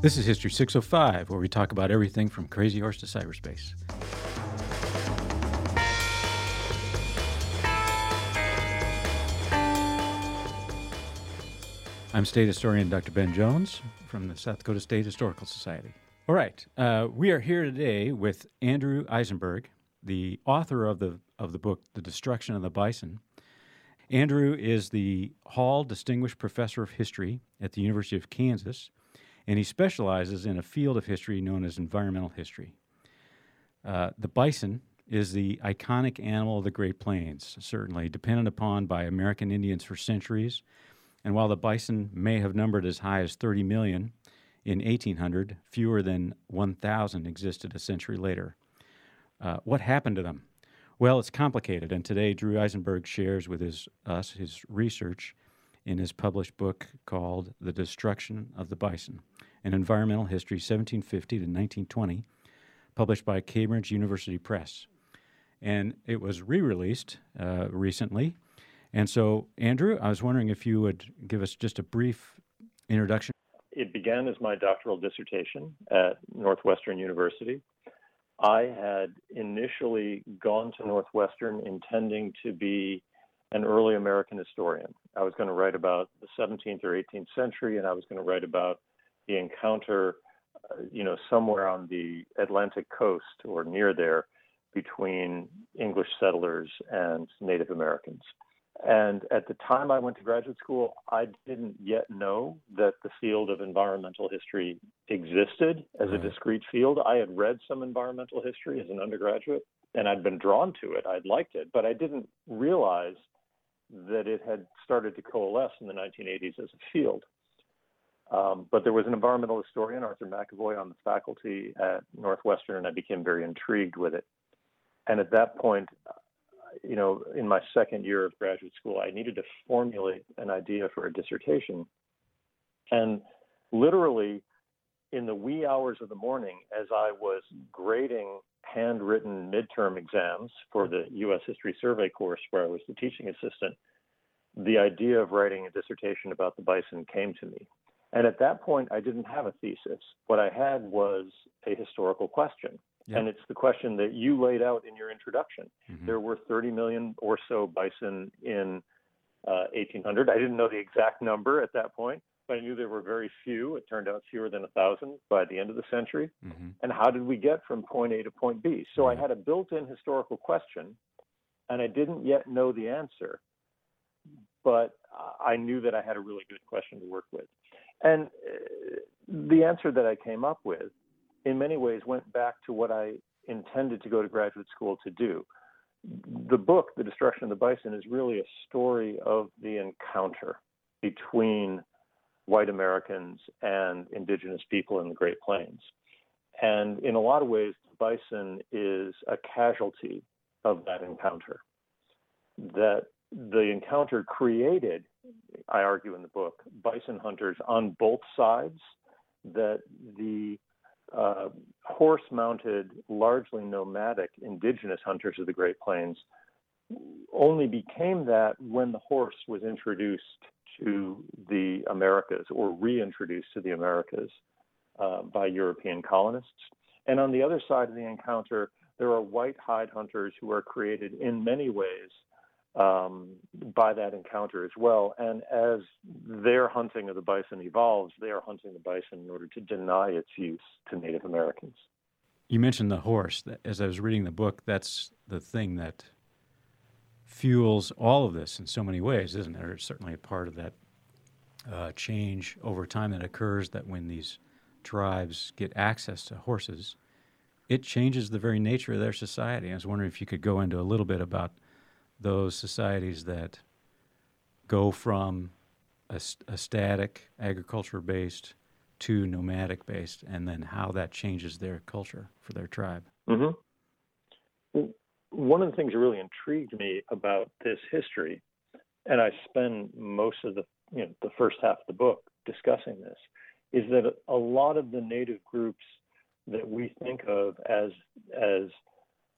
This is History 605, where we talk about everything from Crazy Horse to cyberspace. I'm State Historian Dr. Ben Jones from the South Dakota State Historical Society. All right, uh, we are here today with Andrew Isenberg, the author of the of the book *The Destruction of the Bison*. Andrew is the Hall Distinguished Professor of History at the University of Kansas, and he specializes in a field of history known as environmental history. Uh, the bison is the iconic animal of the Great Plains, certainly depended upon by American Indians for centuries. And while the bison may have numbered as high as 30 million in 1800, fewer than 1,000 existed a century later. Uh, what happened to them? Well, it's complicated, and today Drew Isenberg shares with his, us his research in his published book called The Destruction of the Bison An Environmental History 1750 to 1920, published by Cambridge University Press. And it was re released uh, recently. And so, Andrew, I was wondering if you would give us just a brief introduction. It began as my doctoral dissertation at Northwestern University. I had initially gone to Northwestern intending to be an early American historian. I was going to write about the 17th or 18th century, and I was going to write about the encounter, uh, you know, somewhere on the Atlantic coast or near there between English settlers and Native Americans. And at the time I went to graduate school, I didn't yet know that the field of environmental history existed as a discrete field. I had read some environmental history as an undergraduate and I'd been drawn to it. I'd liked it, but I didn't realize that it had started to coalesce in the 1980s as a field. Um, but there was an environmental historian, Arthur McEvoy, on the faculty at Northwestern, and I became very intrigued with it. And at that point, you know, in my second year of graduate school, I needed to formulate an idea for a dissertation. And literally, in the wee hours of the morning, as I was grading handwritten midterm exams for the U.S. History Survey course where I was the teaching assistant, the idea of writing a dissertation about the bison came to me. And at that point, I didn't have a thesis. What I had was a historical question. And it's the question that you laid out in your introduction. Mm-hmm. There were 30 million or so bison in uh, 1800. I didn't know the exact number at that point, but I knew there were very few. It turned out fewer than a thousand by the end of the century. Mm-hmm. And how did we get from point A to point B? So mm-hmm. I had a built in historical question, and I didn't yet know the answer, but I knew that I had a really good question to work with. And uh, the answer that I came up with in many ways went back to what I intended to go to graduate school to do. The book, The Destruction of the Bison, is really a story of the encounter between white Americans and indigenous people in the Great Plains. And in a lot of ways, the bison is a casualty of that encounter. That the encounter created, I argue in the book, bison hunters on both sides, that the uh, horse mounted, largely nomadic indigenous hunters of the Great Plains only became that when the horse was introduced to the Americas or reintroduced to the Americas uh, by European colonists. And on the other side of the encounter, there are white hide hunters who are created in many ways um, by that encounter as well. And as their hunting of the bison evolves, they are hunting the bison in order to deny its use to Native Americans. You mentioned the horse. As I was reading the book, that's the thing that fuels all of this in so many ways, isn't it? It's certainly a part of that uh, change over time that occurs that when these tribes get access to horses, it changes the very nature of their society. I was wondering if you could go into a little bit about – those societies that go from a, a static agriculture based to nomadic based, and then how that changes their culture for their tribe. Mm-hmm. One of the things that really intrigued me about this history, and I spend most of the you know the first half of the book discussing this, is that a lot of the native groups that we think of as as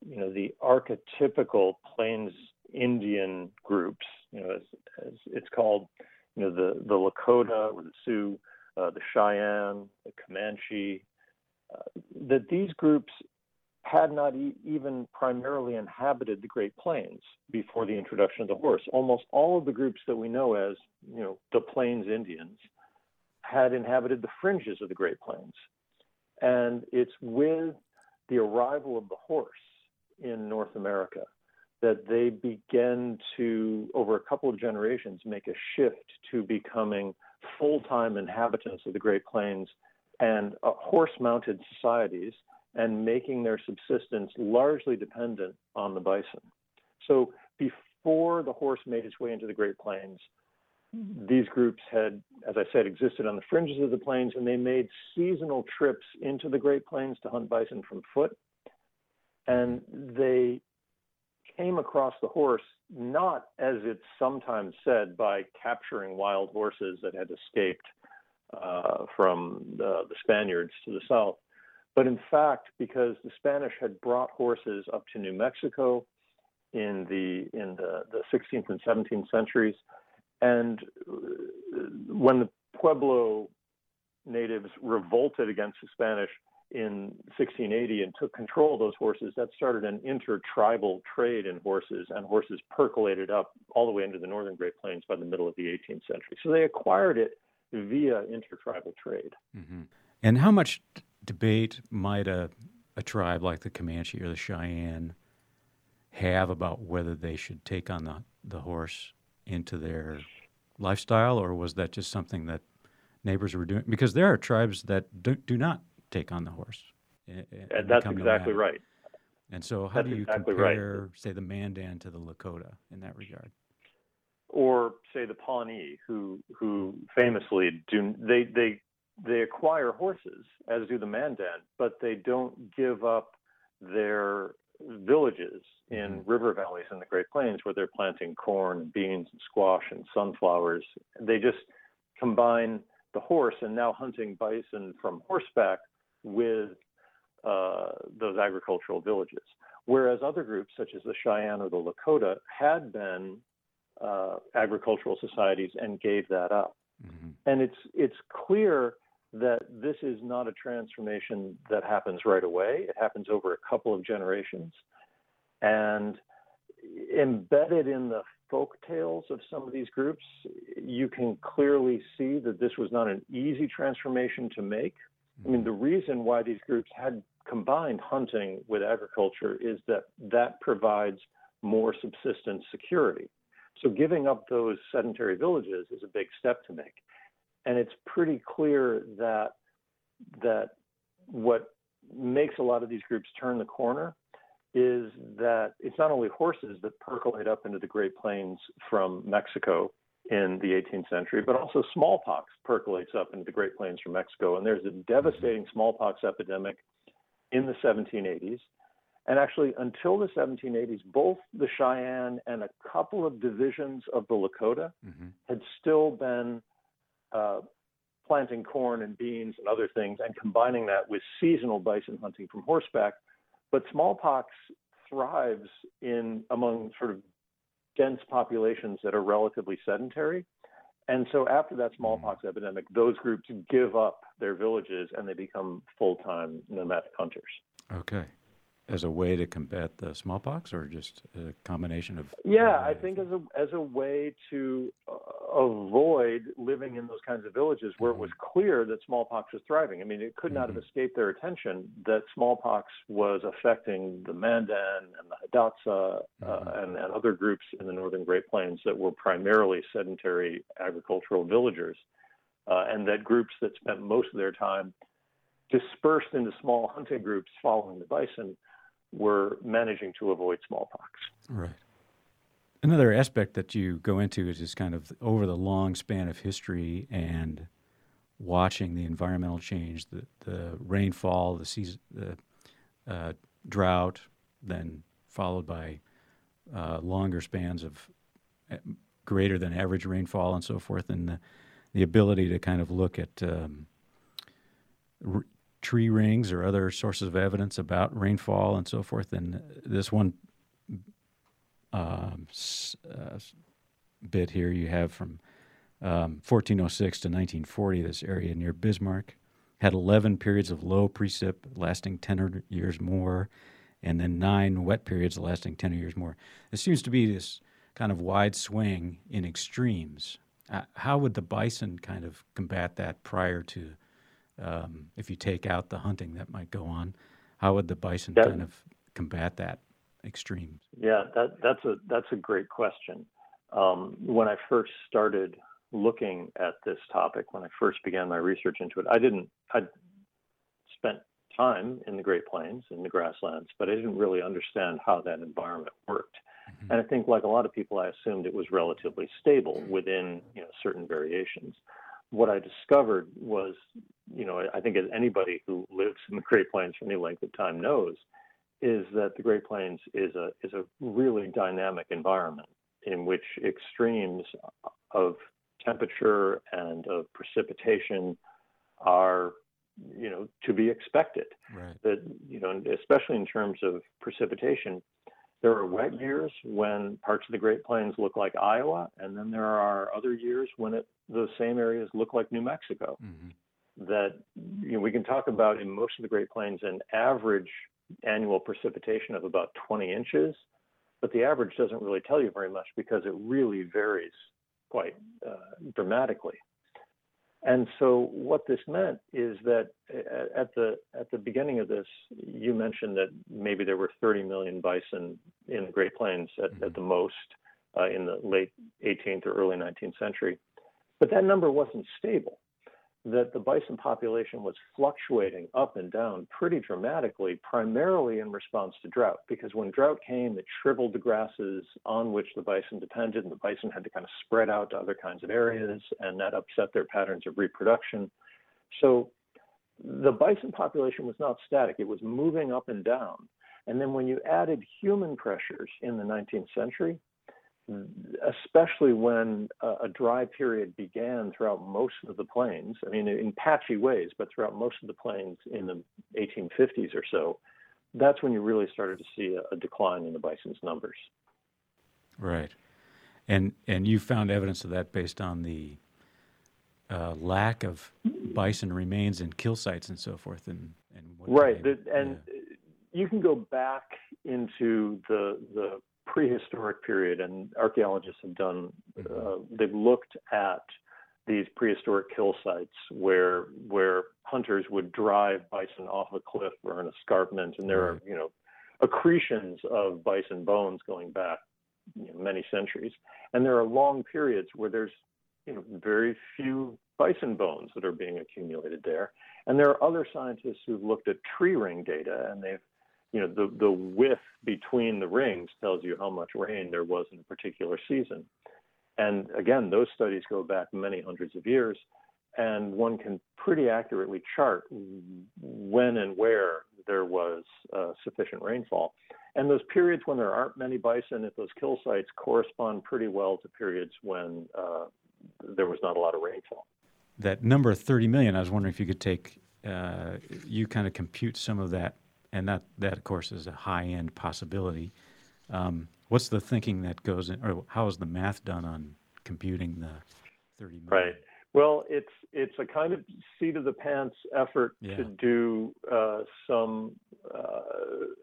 you know the archetypical plains Indian groups, you know, as, as it's called, you know, the, the Lakota or the Sioux, uh, the Cheyenne, the Comanche, uh, that these groups had not e- even primarily inhabited the Great Plains before the introduction of the horse. Almost all of the groups that we know as, you know, the Plains Indians had inhabited the fringes of the Great Plains. And it's with the arrival of the horse in North America that they begin to, over a couple of generations, make a shift to becoming full time inhabitants of the Great Plains and uh, horse mounted societies and making their subsistence largely dependent on the bison. So before the horse made its way into the Great Plains, these groups had, as I said, existed on the fringes of the plains, and they made seasonal trips into the Great Plains to hunt bison from foot. And they came across the horse not as it's sometimes said by capturing wild horses that had escaped uh, from the, the Spaniards to the south, but in fact, because the Spanish had brought horses up to New Mexico in the in the, the 16th and 17th centuries, and uh, when the Pueblo natives revolted against the Spanish in 1680 and took control of those horses, that started an intertribal trade in horses, and horses percolated up all the way into the northern Great Plains by the middle of the 18th century. So they acquired it via intertribal trade. Mm-hmm. And how much debate might a, a tribe like the Comanche or the Cheyenne have about whether they should take on the, the horse into their lifestyle, or was that just something that neighbors were doing? Because there are tribes that do, do not take on the horse. Eh, eh, and, and that's exactly right. And so, how that's do you exactly compare, right. say, the Mandan to the Lakota in that regard? Or say the Pawnee, who who famously do they they they acquire horses, as do the Mandan, but they don't give up their villages in Mm-hmm. river valleys in the Great Plains where they're planting corn, beans, and squash and sunflowers. They just combine the horse and now hunting bison from horseback with uh, those agricultural villages. Whereas other groups, such as the Cheyenne or the Lakota, had been uh, agricultural societies and gave that up. Mm-hmm. And it's it's clear that this is not a transformation that happens right away. It happens over a couple of generations. And embedded in the folk tales of some of these groups, you can clearly see that this was not an easy transformation to make. I mean, mm-hmm. the reason why these groups had combined hunting with agriculture is that that provides more subsistence security. So giving up those sedentary villages is a big step to make. And it's pretty clear that that what makes a lot of these groups turn the corner is that it's not only horses that percolate up into the Great Plains from Mexico in the 18th century, but also smallpox percolates up into the Great Plains from Mexico. And there's a devastating smallpox epidemic in the 1780s. And actually, until the 1780s, both the Cheyenne and a couple of divisions of the Lakota Mm-hmm. had still been uh, planting corn and beans and other things and combining that with seasonal bison hunting from horseback. But smallpox thrives in among sort of dense populations that are relatively sedentary. And so after that smallpox epidemic, those groups give up their villages and they become full-time nomadic hunters. Okay. As a way to combat the smallpox, or just a combination of? Yeah, I think as a as a way to uh, avoid living in those kinds of villages where it was clear that smallpox was thriving. I mean, it could not have escaped their attention that smallpox was affecting the Mandan and the Hidatsa uh, and, and other groups in the northern Great Plains that were primarily sedentary agricultural villagers, uh, and that groups that spent most of their time dispersed into small hunting groups following the bison were managing to avoid smallpox. Right. Another aspect that you go into is just kind of over the long span of history and watching the environmental change, the, the rainfall, the season, the uh, drought, then followed by uh, longer spans of uh, greater than average rainfall and so forth, and the, the ability to kind of look at um, tree rings or other sources of evidence about rainfall and so forth. And this one um, uh, bit here you have from um, 1406 to 1940, this area near Bismarck had 11 periods of low precip lasting 10 years more, and then nine wet periods lasting 10 years more. There seems to be this kind of wide swing in extremes. Uh, how would the bison kind of combat that prior to, um, if you take out the hunting that might go on, how would the bison that, kind of combat that extremes? Yeah, that, that's a that's a great question. Um, when I first started looking at this topic, when I first began my research into it, I didn't I spent time in the Great Plains in the grasslands, but I didn't really understand how that environment worked. Mm-hmm. And I think, like a lot of people, I assumed it was relatively stable within you know certain variations. What I discovered was, you know, I think as anybody who lives in the Great Plains for any length of time knows, is that the Great Plains is a is a really dynamic environment in which extremes of temperature and of precipitation are you know to be expected right. that you know especially in terms of precipitation there are wet years when parts of the great plains look like iowa and then there are other years when it, those same areas look like new mexico mm-hmm. that you know, we can talk about in most of the great plains an average annual precipitation of about 20 inches but the average doesn't really tell you very much because it really varies quite uh, dramatically. And so what this meant is that at the at the beginning of this, you mentioned that maybe there were 30 million bison in the Great Plains at, mm-hmm. at the most uh, in the late 18th or early 19th century, but that number wasn't stable that the bison population was fluctuating up and down pretty dramatically, primarily in response to drought. Because when drought came, it shriveled the grasses on which the bison depended, and the bison had to kind of spread out to other kinds of areas, and that upset their patterns of reproduction. So the bison population was not static, it was moving up and down. And then when you added human pressures in the 19th century, especially when a, dry period began throughout most of the plains. I mean, in patchy ways, but throughout most of the plains in the 1850s or so, that's when you really started to see a, a decline in the bison's numbers. Right, and and you found evidence of that based on the uh, lack of bison remains and kill sites and so forth, and and right, the, and yeah. you can go back into the the prehistoric period, and archaeologists have done, mm-hmm. uh, they've looked at these prehistoric kill sites where where hunters would drive bison off a cliff or an escarpment, and there are you know accretions of bison bones going back you know, many centuries, and there are long periods where there's you know very few bison bones that are being accumulated there, and there are other scientists who've looked at tree ring data and they've you know, the, the width between the rings tells you how much rain there was in a particular season. And again, those studies go back many hundreds of years, and one can pretty accurately chart when and where there was uh, sufficient rainfall. And those periods when there aren't many bison at those kill sites correspond pretty well to periods when uh, there was not a lot of rainfall. That number 30 million, I was wondering if you could take, uh, you kind of compute some of that and that that of course is a high end possibility. Um, what's the thinking that goes in, or how is the math done on computing the thirty? Million? Right. Well, it's it's a kind of seat of the pants effort yeah. to do uh, some uh,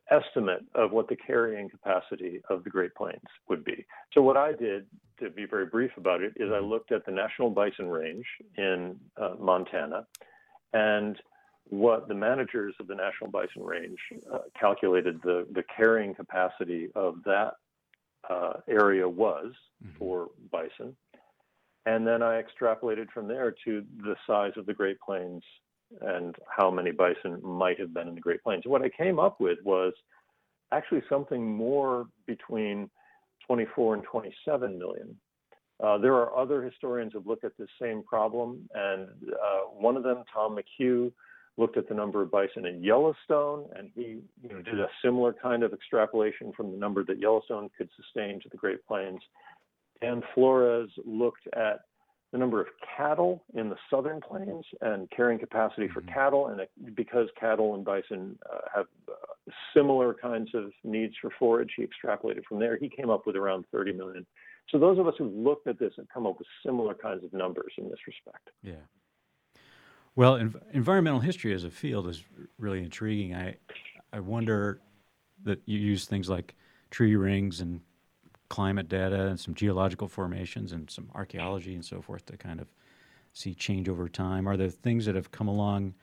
estimate of what the carrying capacity of the Great Plains would be. So what I did, to be very brief about it, is I mm-hmm. looked at the National Bison Range in uh, Montana, and what the managers of the National Bison Range uh, calculated the, the carrying capacity of that uh, area was mm-hmm. for bison. And then I extrapolated from there to the size of the Great Plains and how many bison might have been in the Great Plains. What I came up with was actually something more between 24 and 27 million. Uh, there are other historians who look at this same problem, and uh, one of them, Tom McHugh, looked at the number of bison in Yellowstone, and he you know, did a similar kind of extrapolation from the number that Yellowstone could sustain to the Great Plains. And Flores looked at the number of cattle in the southern plains and carrying capacity for mm-hmm. cattle, and it, because cattle and bison uh, have uh, similar kinds of needs for forage, he extrapolated from there. He came up with around 30 million. So those of us who've looked at this have come up with similar kinds of numbers in this respect. Yeah. Well, env- environmental history as a field is really intriguing. I I wonder that you use things like tree rings and climate data and some geological formations and some archaeology and so forth to kind of see change over time. Are there things that have come along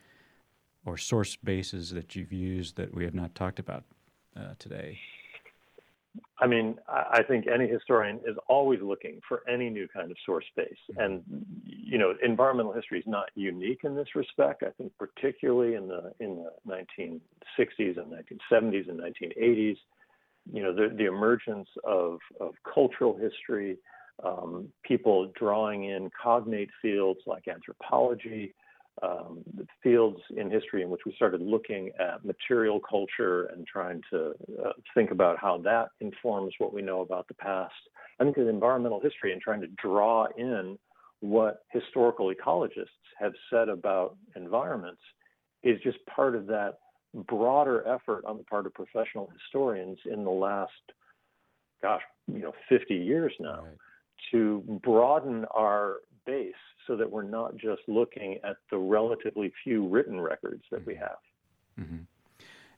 or source bases that you've used that we have not talked about uh, today? I mean, I think any historian is always looking for any new kind of source base. Mm-hmm. And, you know, environmental history is not unique in this respect. I think particularly in the, in the 1960s and 1970s and 1980s, you know, the, the emergence of, of cultural history, um, people drawing in cognate fields like anthropology, um, fields in history in which we started looking at material culture and trying to uh, think about how that informs what we know about the past. I think in environmental history and trying to draw in what historical ecologists have said about environments is just part of that broader effort on the part of professional historians in the last, gosh, you know, 50 years now right. to broaden our base so that we're not just looking at the relatively few written records that mm-hmm. we have. Mm-hmm.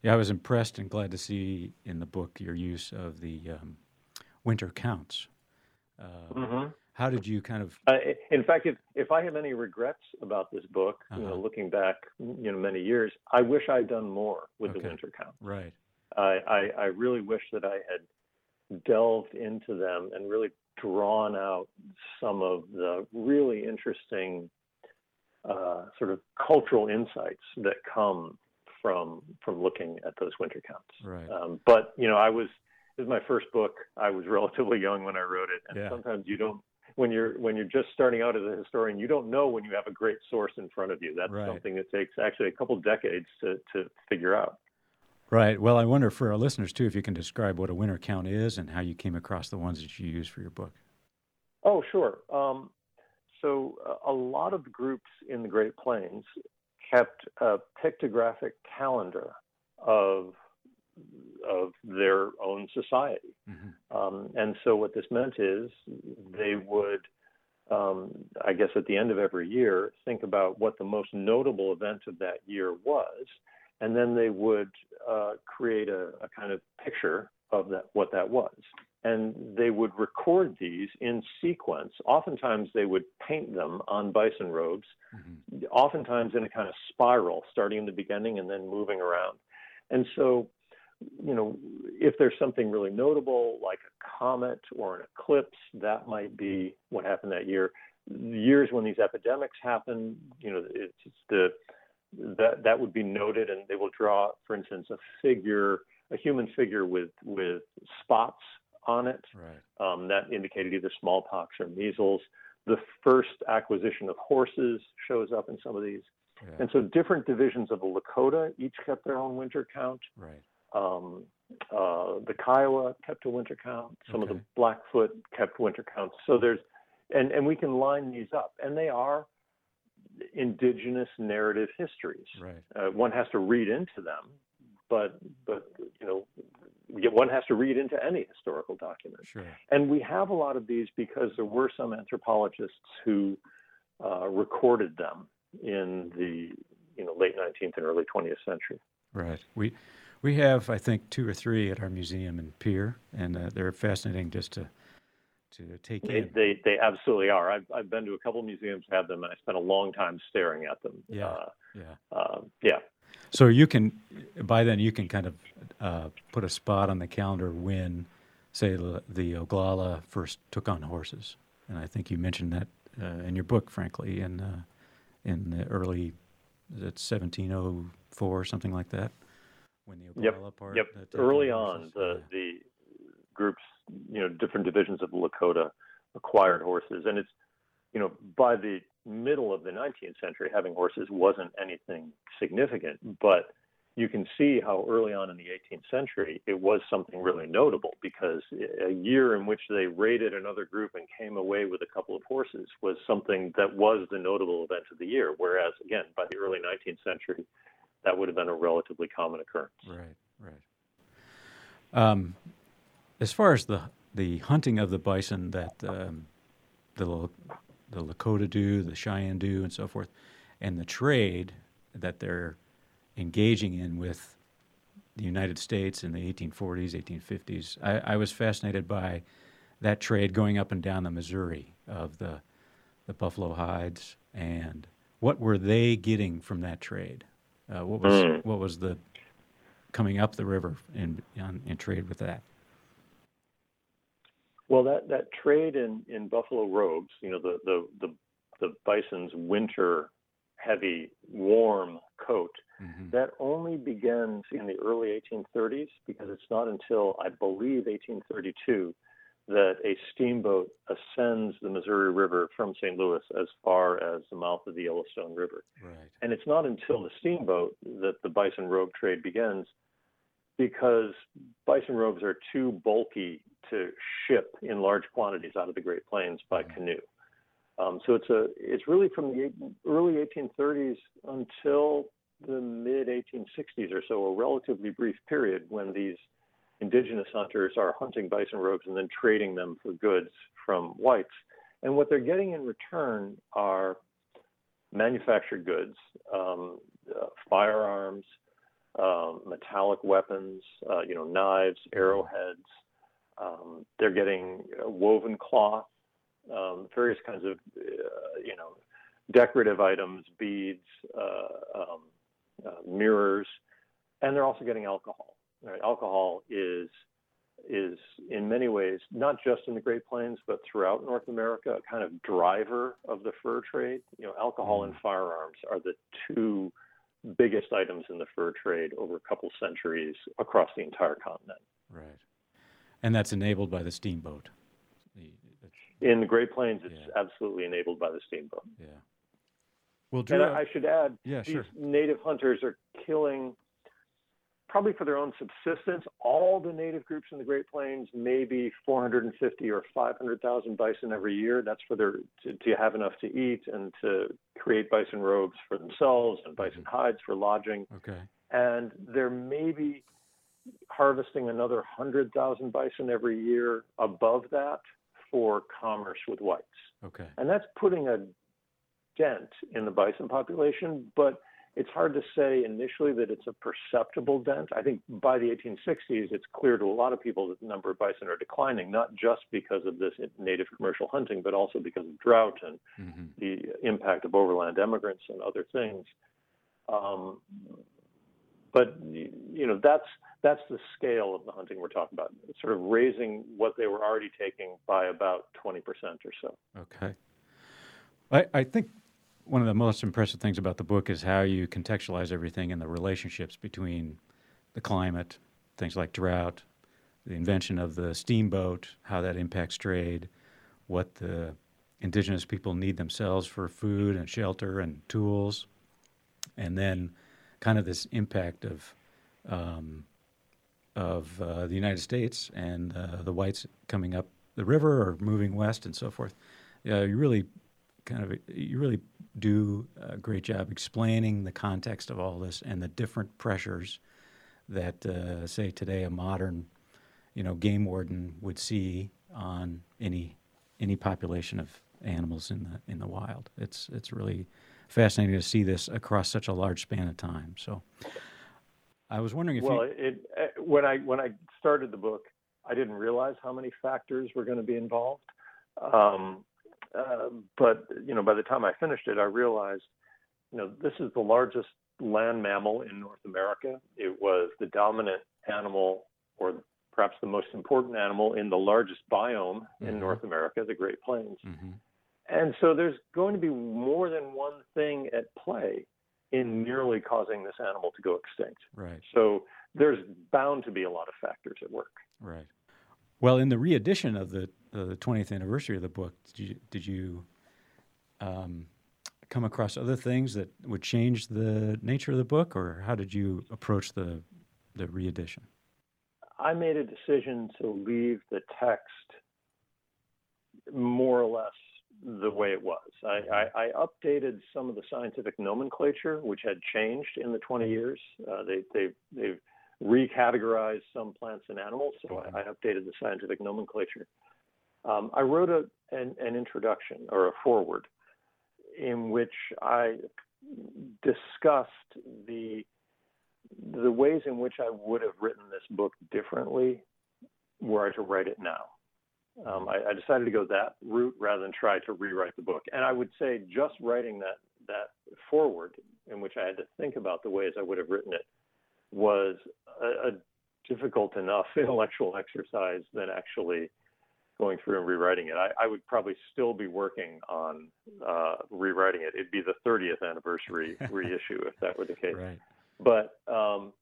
Yeah, I was impressed and glad to see in the book your use of the um, winter counts. Uh, mm-hmm. How did you kind of? Uh, in fact, if if I have any regrets about this book, uh-huh. you know, uh-huh. looking back, you know, many years, I wish I'd done more with okay. the winter count. Right. I, I I really wish that I had delved into them and really drawn out some of the really interesting uh, sort of cultural insights that come from from looking at those winter counts. Right. Um, but you know, I was this is my first book. I was relatively young when I wrote it, and yeah. sometimes you don't when you're when you're just starting out as a historian, you don't know when you have a great source in front of you. That's right. something that takes actually a couple decades to to figure out. Right. Well, I wonder for our listeners too if you can describe what a winter count is and how you came across the ones that you use for your book. Oh, sure. Um, so uh, a lot of groups in the Great Plains kept a pictographic calendar of of their own society. Mm-hmm. Um, and so what this meant is they would, um, I guess, at the end of every year, think about what the most notable event of that year was, and then they would uh, create a, a, kind of picture of that what that was. And they would record these in sequence. Oftentimes, they would paint them on bison robes, mm-hmm. oftentimes in a kind of spiral, starting in the beginning and then moving around. And so you know, if there's something really notable like a comet or an eclipse, that might be what happened that year. Years when these epidemics happen, you know, it's, it's the that that would be noted, and they will draw, for instance, a figure, a human figure with with spots on it. Right. Um, that indicated either smallpox or measles. The first acquisition of horses shows up in some of these. Yeah. And so different divisions of the Lakota each kept their own winter count. Right. Um, uh, the Kiowa kept a winter count. Some okay. of the Blackfoot kept winter counts. So there's, and, and we can line these up, and they are indigenous narrative histories. Right. Uh, one has to read into them, but but you know, one has to read into any historical document. Sure. And we have a lot of these because there were some anthropologists who uh, recorded them in the you know late 19th and early 20th century. Right. We we have, I think, two or three at our museum in Pierre, and uh, they're fascinating just to to take they, in. They they absolutely are. I've I've been to a couple of museums, have them, and I spent a long time staring at them. Yeah, uh, yeah, uh, yeah. So you can, by then, you can kind of uh, put a spot on the calendar when, say, the, the Oglala first took on horses, and I think you mentioned that uh, in your book, frankly, in uh, in the early, is it 1704 something like that? when the Oglala yep, part? Yep. Early on, the yeah. the groups, you know, different divisions of the Lakota acquired horses, and it's, you know, by the middle of the 19th century, having horses wasn't anything significant, but you can see how early on in the 18th century it was something really notable because a year in which they raided another group and came away with a couple of horses was something that was the notable event of the year. Whereas, again, by the early 19th century, that would have been a relatively common occurrence. Right, right. Um, as far as the the hunting of the bison that um, the the Lakota do, the Cheyenne do, and so forth, and the trade that they're engaging in with the United States in the 1840s, 1850s. I, I was fascinated by that trade going up and down the Missouri of the the buffalo hides and what were they getting from that trade? Uh, what was mm. what was the coming up the river in, in, in trade with that? Well, that, that trade in, in buffalo robes, you know, the, the, the, the bison's winter heavy, warm coat, mm-hmm. that only begins in the early 1830s because it's not until, I believe, 1832 that a steamboat ascends the Missouri River from St. Louis as far as the mouth of the Yellowstone River. Right. And it's not until the steamboat that the bison robe trade begins because bison robes are too bulky to ship in large quantities out of the Great Plains by mm-hmm. canoe. Um, so it's a it's really from the early 1830s until the mid 1860s or so, a relatively brief period when these indigenous hunters are hunting bison robes and then trading them for goods from whites. And what they're getting in return are manufactured goods, um, uh, firearms, um, metallic weapons, uh, you know, knives, arrowheads. Um, they're getting woven cloth, um, various kinds of, uh, you know, decorative items, beads, uh, um, uh, mirrors, and they're also getting alcohol. Right? Alcohol is is in many ways not just in the Great Plains but throughout North America a kind of driver of the fur trade. You know, alcohol and mm. firearms are the two biggest items in the fur trade over a couple centuries across the entire continent. Right. And that's enabled by the steamboat. In the Great Plains, it's yeah. absolutely enabled by the steamboat. Yeah. Well, Drew, and I, I should add, yeah, these sure. native hunters are killing probably for their own subsistence, all the native groups in the Great Plains, maybe 450 or 500,000 bison every year. That's for their to, to, have enough to eat and to create bison robes for themselves and bison mm-hmm. hides for lodging. Okay. And they're maybe harvesting another 100,000 bison every year above that for commerce with whites. Okay. And that's putting a dent in the bison population, but it's hard to say initially that it's a perceptible dent. I think by the 1860s, it's clear to a lot of people that the number of bison are declining, not just because of this native commercial hunting, but also because of drought and mm-hmm. the impact of overland emigrants and other things. Um, but you know that's that's the scale of the hunting we're talking about. It's sort of raising what they were already taking by about 20% or so. Okay. I, I think one of the most impressive things about the book is how you contextualize everything and the relationships between the climate, things like drought, the invention of the steamboat, how that impacts trade, what the indigenous people need themselves for food and shelter and tools, and then kind of this impact of um, of uh, the United States and uh, the whites coming up the river or moving west and so forth. Uh, you really kind of you really do a great job explaining the context of all this and the different pressures that, uh, say, today a modern, you know, game warden would see on any any population of animals in the in the wild. It's it's really fascinating to see this across such a large span of time. So, I was wondering if well, you... it, it, when I when I started the book, I didn't realize how many factors were going to be involved. Um, uh, but you know, by the time I finished it, I realized, you know, this is the largest land mammal in North America. It was the dominant animal, or perhaps the most important animal in the largest biome mm-hmm. in North America, the Great Plains. Mm-hmm. And so there's going to be more than one thing at play in nearly causing this animal to go extinct. Right. So there's bound to be a lot of factors at work. Right. Well, in the reedition of the the 20th anniversary of the book, did you, did you um, come across other things that would change the nature of the book, or how did you approach the the reedition? I made a decision to leave the text more or less the way it was. I, I, I, updated some of the scientific nomenclature, which had changed in the 20 years. Uh, they, they, they've recategorized some plants and animals, so I, I updated the scientific nomenclature. Um, I wrote a, an, an introduction or a foreword in which I discussed the the ways in which I would have written this book differently were I to write it now. Um, I, I, decided to go that route rather than try to rewrite the book. And I would say just writing that that foreword, in which I had to think about the ways I would have written it, was a, a difficult enough intellectual exercise than actually going through and rewriting it. I, I would probably still be working on uh, rewriting it. It'd be the 30th anniversary reissue if that were the case. Right. But um,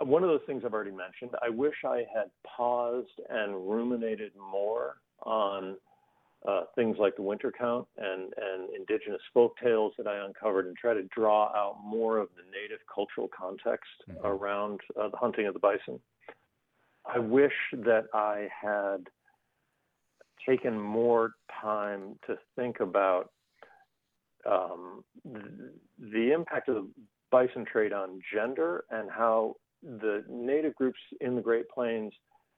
one of those things I've already mentioned. I wish I had paused and ruminated more on uh, things like the winter count and, and indigenous folk tales that I uncovered and try to draw out more of the native cultural context mm-hmm. around uh, the hunting of the bison. I wish that I had taken more time to think about um, the impact of the bison trade on gender and how the native groups in the Great Plains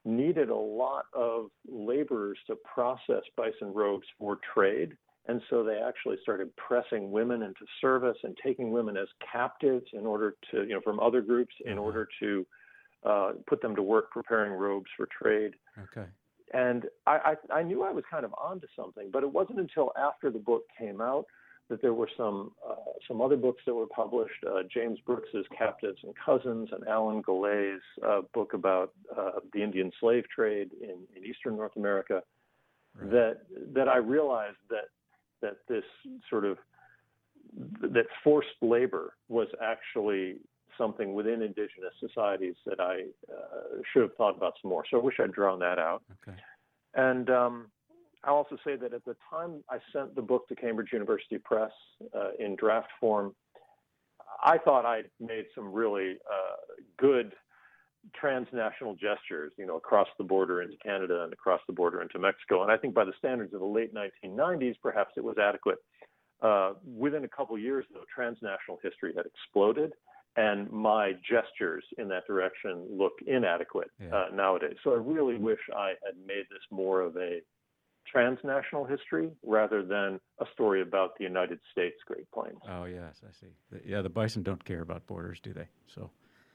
needed a lot of laborers to process bison robes for trade. And so they actually started pressing women into service and taking women as captives in order to, you know, from other groups in uh-huh. order to uh, put them to work preparing robes for trade. Okay. And I, I, I knew I was kind of onto something, but it wasn't until after the book came out that there were some uh, some other books that were published. Uh, James Brooks's Captives and Cousins, and Alan Gallay's uh, book about uh, the Indian slave trade in, in Eastern North America. Right. That that I realized that that this sort of that forced labor was actually something within indigenous societies that I uh, should have thought about some more. So I wish I'd drawn that out. Okay. And um, I'll also say that at the time I sent the book to Cambridge University Press uh, in draft form, I thought I'd made some really uh, good transnational gestures, you know, across the border into Canada and across the border into Mexico. And I think by the standards of the late 1990s, perhaps it was adequate. Uh, within a couple years, though, transnational history had exploded, and my gestures in that direction look inadequate yeah. uh, nowadays. So I really wish I had made this more of a transnational history rather than a story about the United States Great Plains. Oh yes, I see. The, yeah, the bison don't care about borders, do they? So.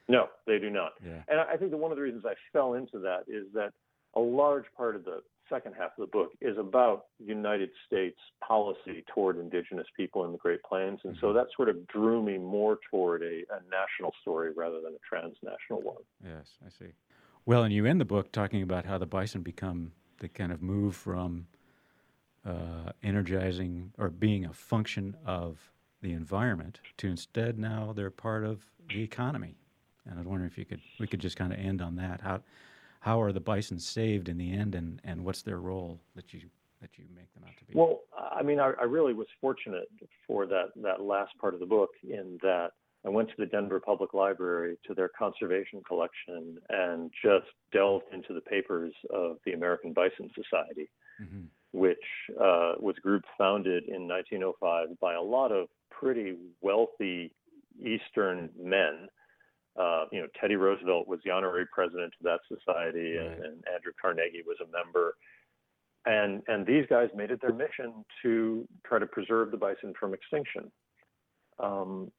No, they do not. Yeah. And I think that one of the reasons I fell into that is that a large part of the second half of the book is about United States policy toward indigenous people in the Great Plains. And mm-hmm. so that sort of drew me more toward a, a national story rather than a transnational one. Yes, I see. Well, and you end the book talking about how the bison become they kind of move from uh, energizing or being a function of the environment to instead now they're part of the economy. And I was wondering if you could we could just kind of end on that. How how are the bison saved in the end, and, and what's their role that you that you make them out to be? Well, I mean, I, I really was fortunate for that that last part of the book in that I went to the Denver Public Library to their conservation collection and just delved into the papers of the American Bison Society, mm-hmm. which uh, was a group founded in 1905 by a lot of pretty wealthy Eastern men. Uh, you know, Teddy Roosevelt was the honorary president of that society, right. and, and Andrew Carnegie was a member. And and these guys made it their mission to try to preserve the bison from extinction. Um,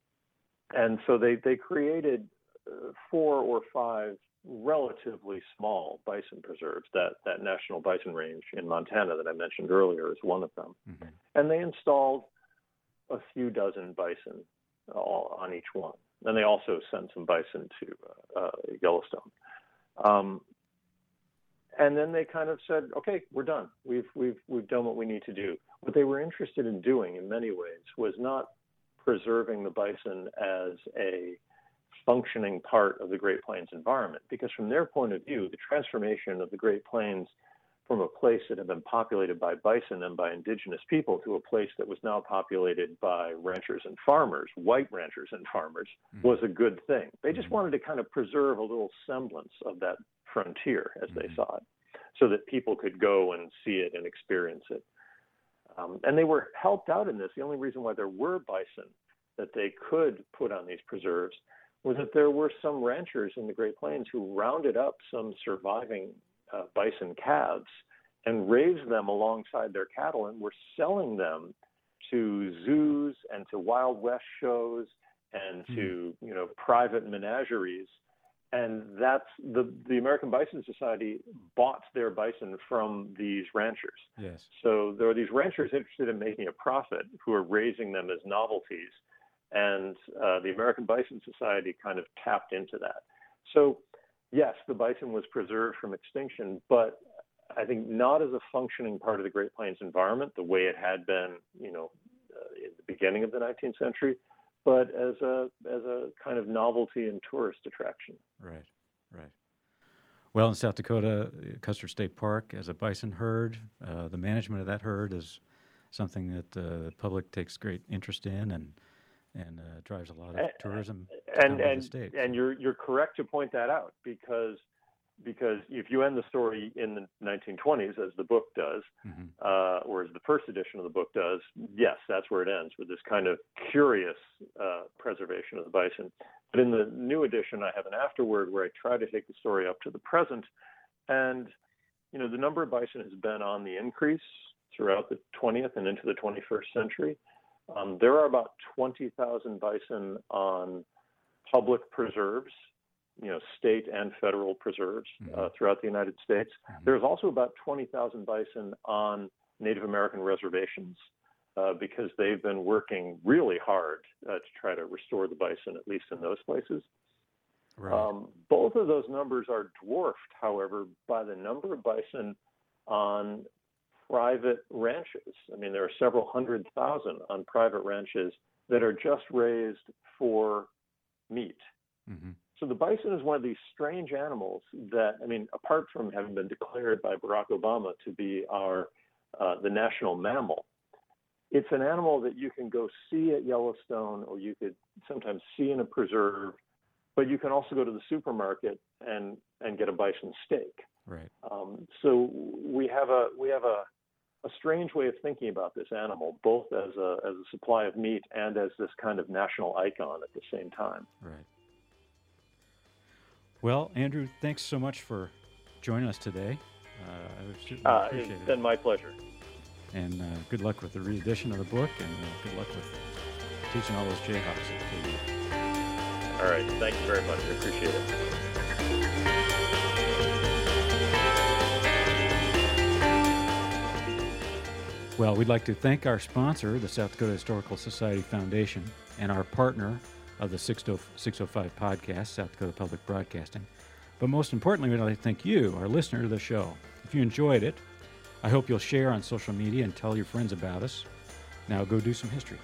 and so they they created uh, four or five relatively small bison preserves. That that national bison range in Montana that I mentioned earlier is one of them, mm-hmm. and they installed a few dozen bison all, on each one. And they also sent some bison to uh, Yellowstone. Um, and then they kind of said, "Okay, we're done. We've we've we've done what we need to do." What they were interested in doing, in many ways, was not preserving the bison as a functioning part of the Great Plains environment. Because from their point of view, the transformation of the Great Plains from a place that had been populated by bison and by indigenous people to a place that was now populated by ranchers and farmers, white ranchers and farmers, mm-hmm. was a good thing. They just mm-hmm. wanted to kind of preserve a little semblance of that frontier as mm-hmm. they saw it, so that people could go and see it and experience it. Um, and they were helped out in this. The only reason why there were bison that they could put on these preserves was that there were some ranchers in the Great Plains who rounded up some surviving uh, bison calves and raised them alongside their cattle and were selling them to zoos and to Wild West shows and hmm. to you know private menageries and that's the the American Bison Society bought their bison from these ranchers. Yes. So there are these ranchers interested in making a profit who are raising them as novelties, and uh, the American Bison Society kind of tapped into that. So yes, the bison was preserved from extinction, but I think not as a functioning part of the Great Plains environment the way it had been, you know, uh, in the beginning of the 19th century, but as a as a kind of novelty and tourist attraction. Right, right. Well, in South Dakota, Custer State Park as a bison herd, uh, the management of that herd is something that uh, the public takes great interest in and and uh, drives a lot of tourism. And and and you're you're correct to point that out because because if you end the story in the 1920s, as the book does, mm-hmm. uh, or as the first edition of the book does, yes, that's where it ends with this kind of curious uh, preservation of the bison. But in the new edition, I have an afterword where I try to take the story up to the present, and you know the number of bison has been on the increase throughout the 20th and into the 21st century. Um, there are about 20,000 bison on public preserves you know, state and federal preserves mm-hmm. uh, throughout the United States. Mm-hmm. There's also about 20,000 bison on Native American reservations uh, because they've been working really hard uh, to try to restore the bison, at least in those places. Right. Um, both of those numbers are dwarfed, however, by the number of bison on private ranches. I mean, there are several hundred thousand on private ranches that are just raised for meat. Mm-hmm. So the bison is one of these strange animals that, I mean, apart from having been declared by Barack Obama to be our uh, the national mammal, it's an animal that you can go see at Yellowstone, or you could sometimes see in a preserve, but you can also go to the supermarket and and get a bison steak. Right. Um, so we have a we have a a strange way of thinking about this animal, both as a as a supply of meat and as this kind of national icon at the same time. Right. Well, Andrew, thanks so much for joining us today. Uh, uh, it's it. been my pleasure. And uh, good luck with the reedition of the book, and uh, good luck with teaching all those Jayhawks All right. Thank you very much. I appreciate it. Well, we'd like to thank our sponsor, the South Dakota Historical Society Foundation, and our partner, of the 605 podcast, South Dakota Public Broadcasting. But most importantly, we'd like to thank you, our listener to the show. If you enjoyed it, I hope you'll share on social media and tell your friends about us. Now go do some history.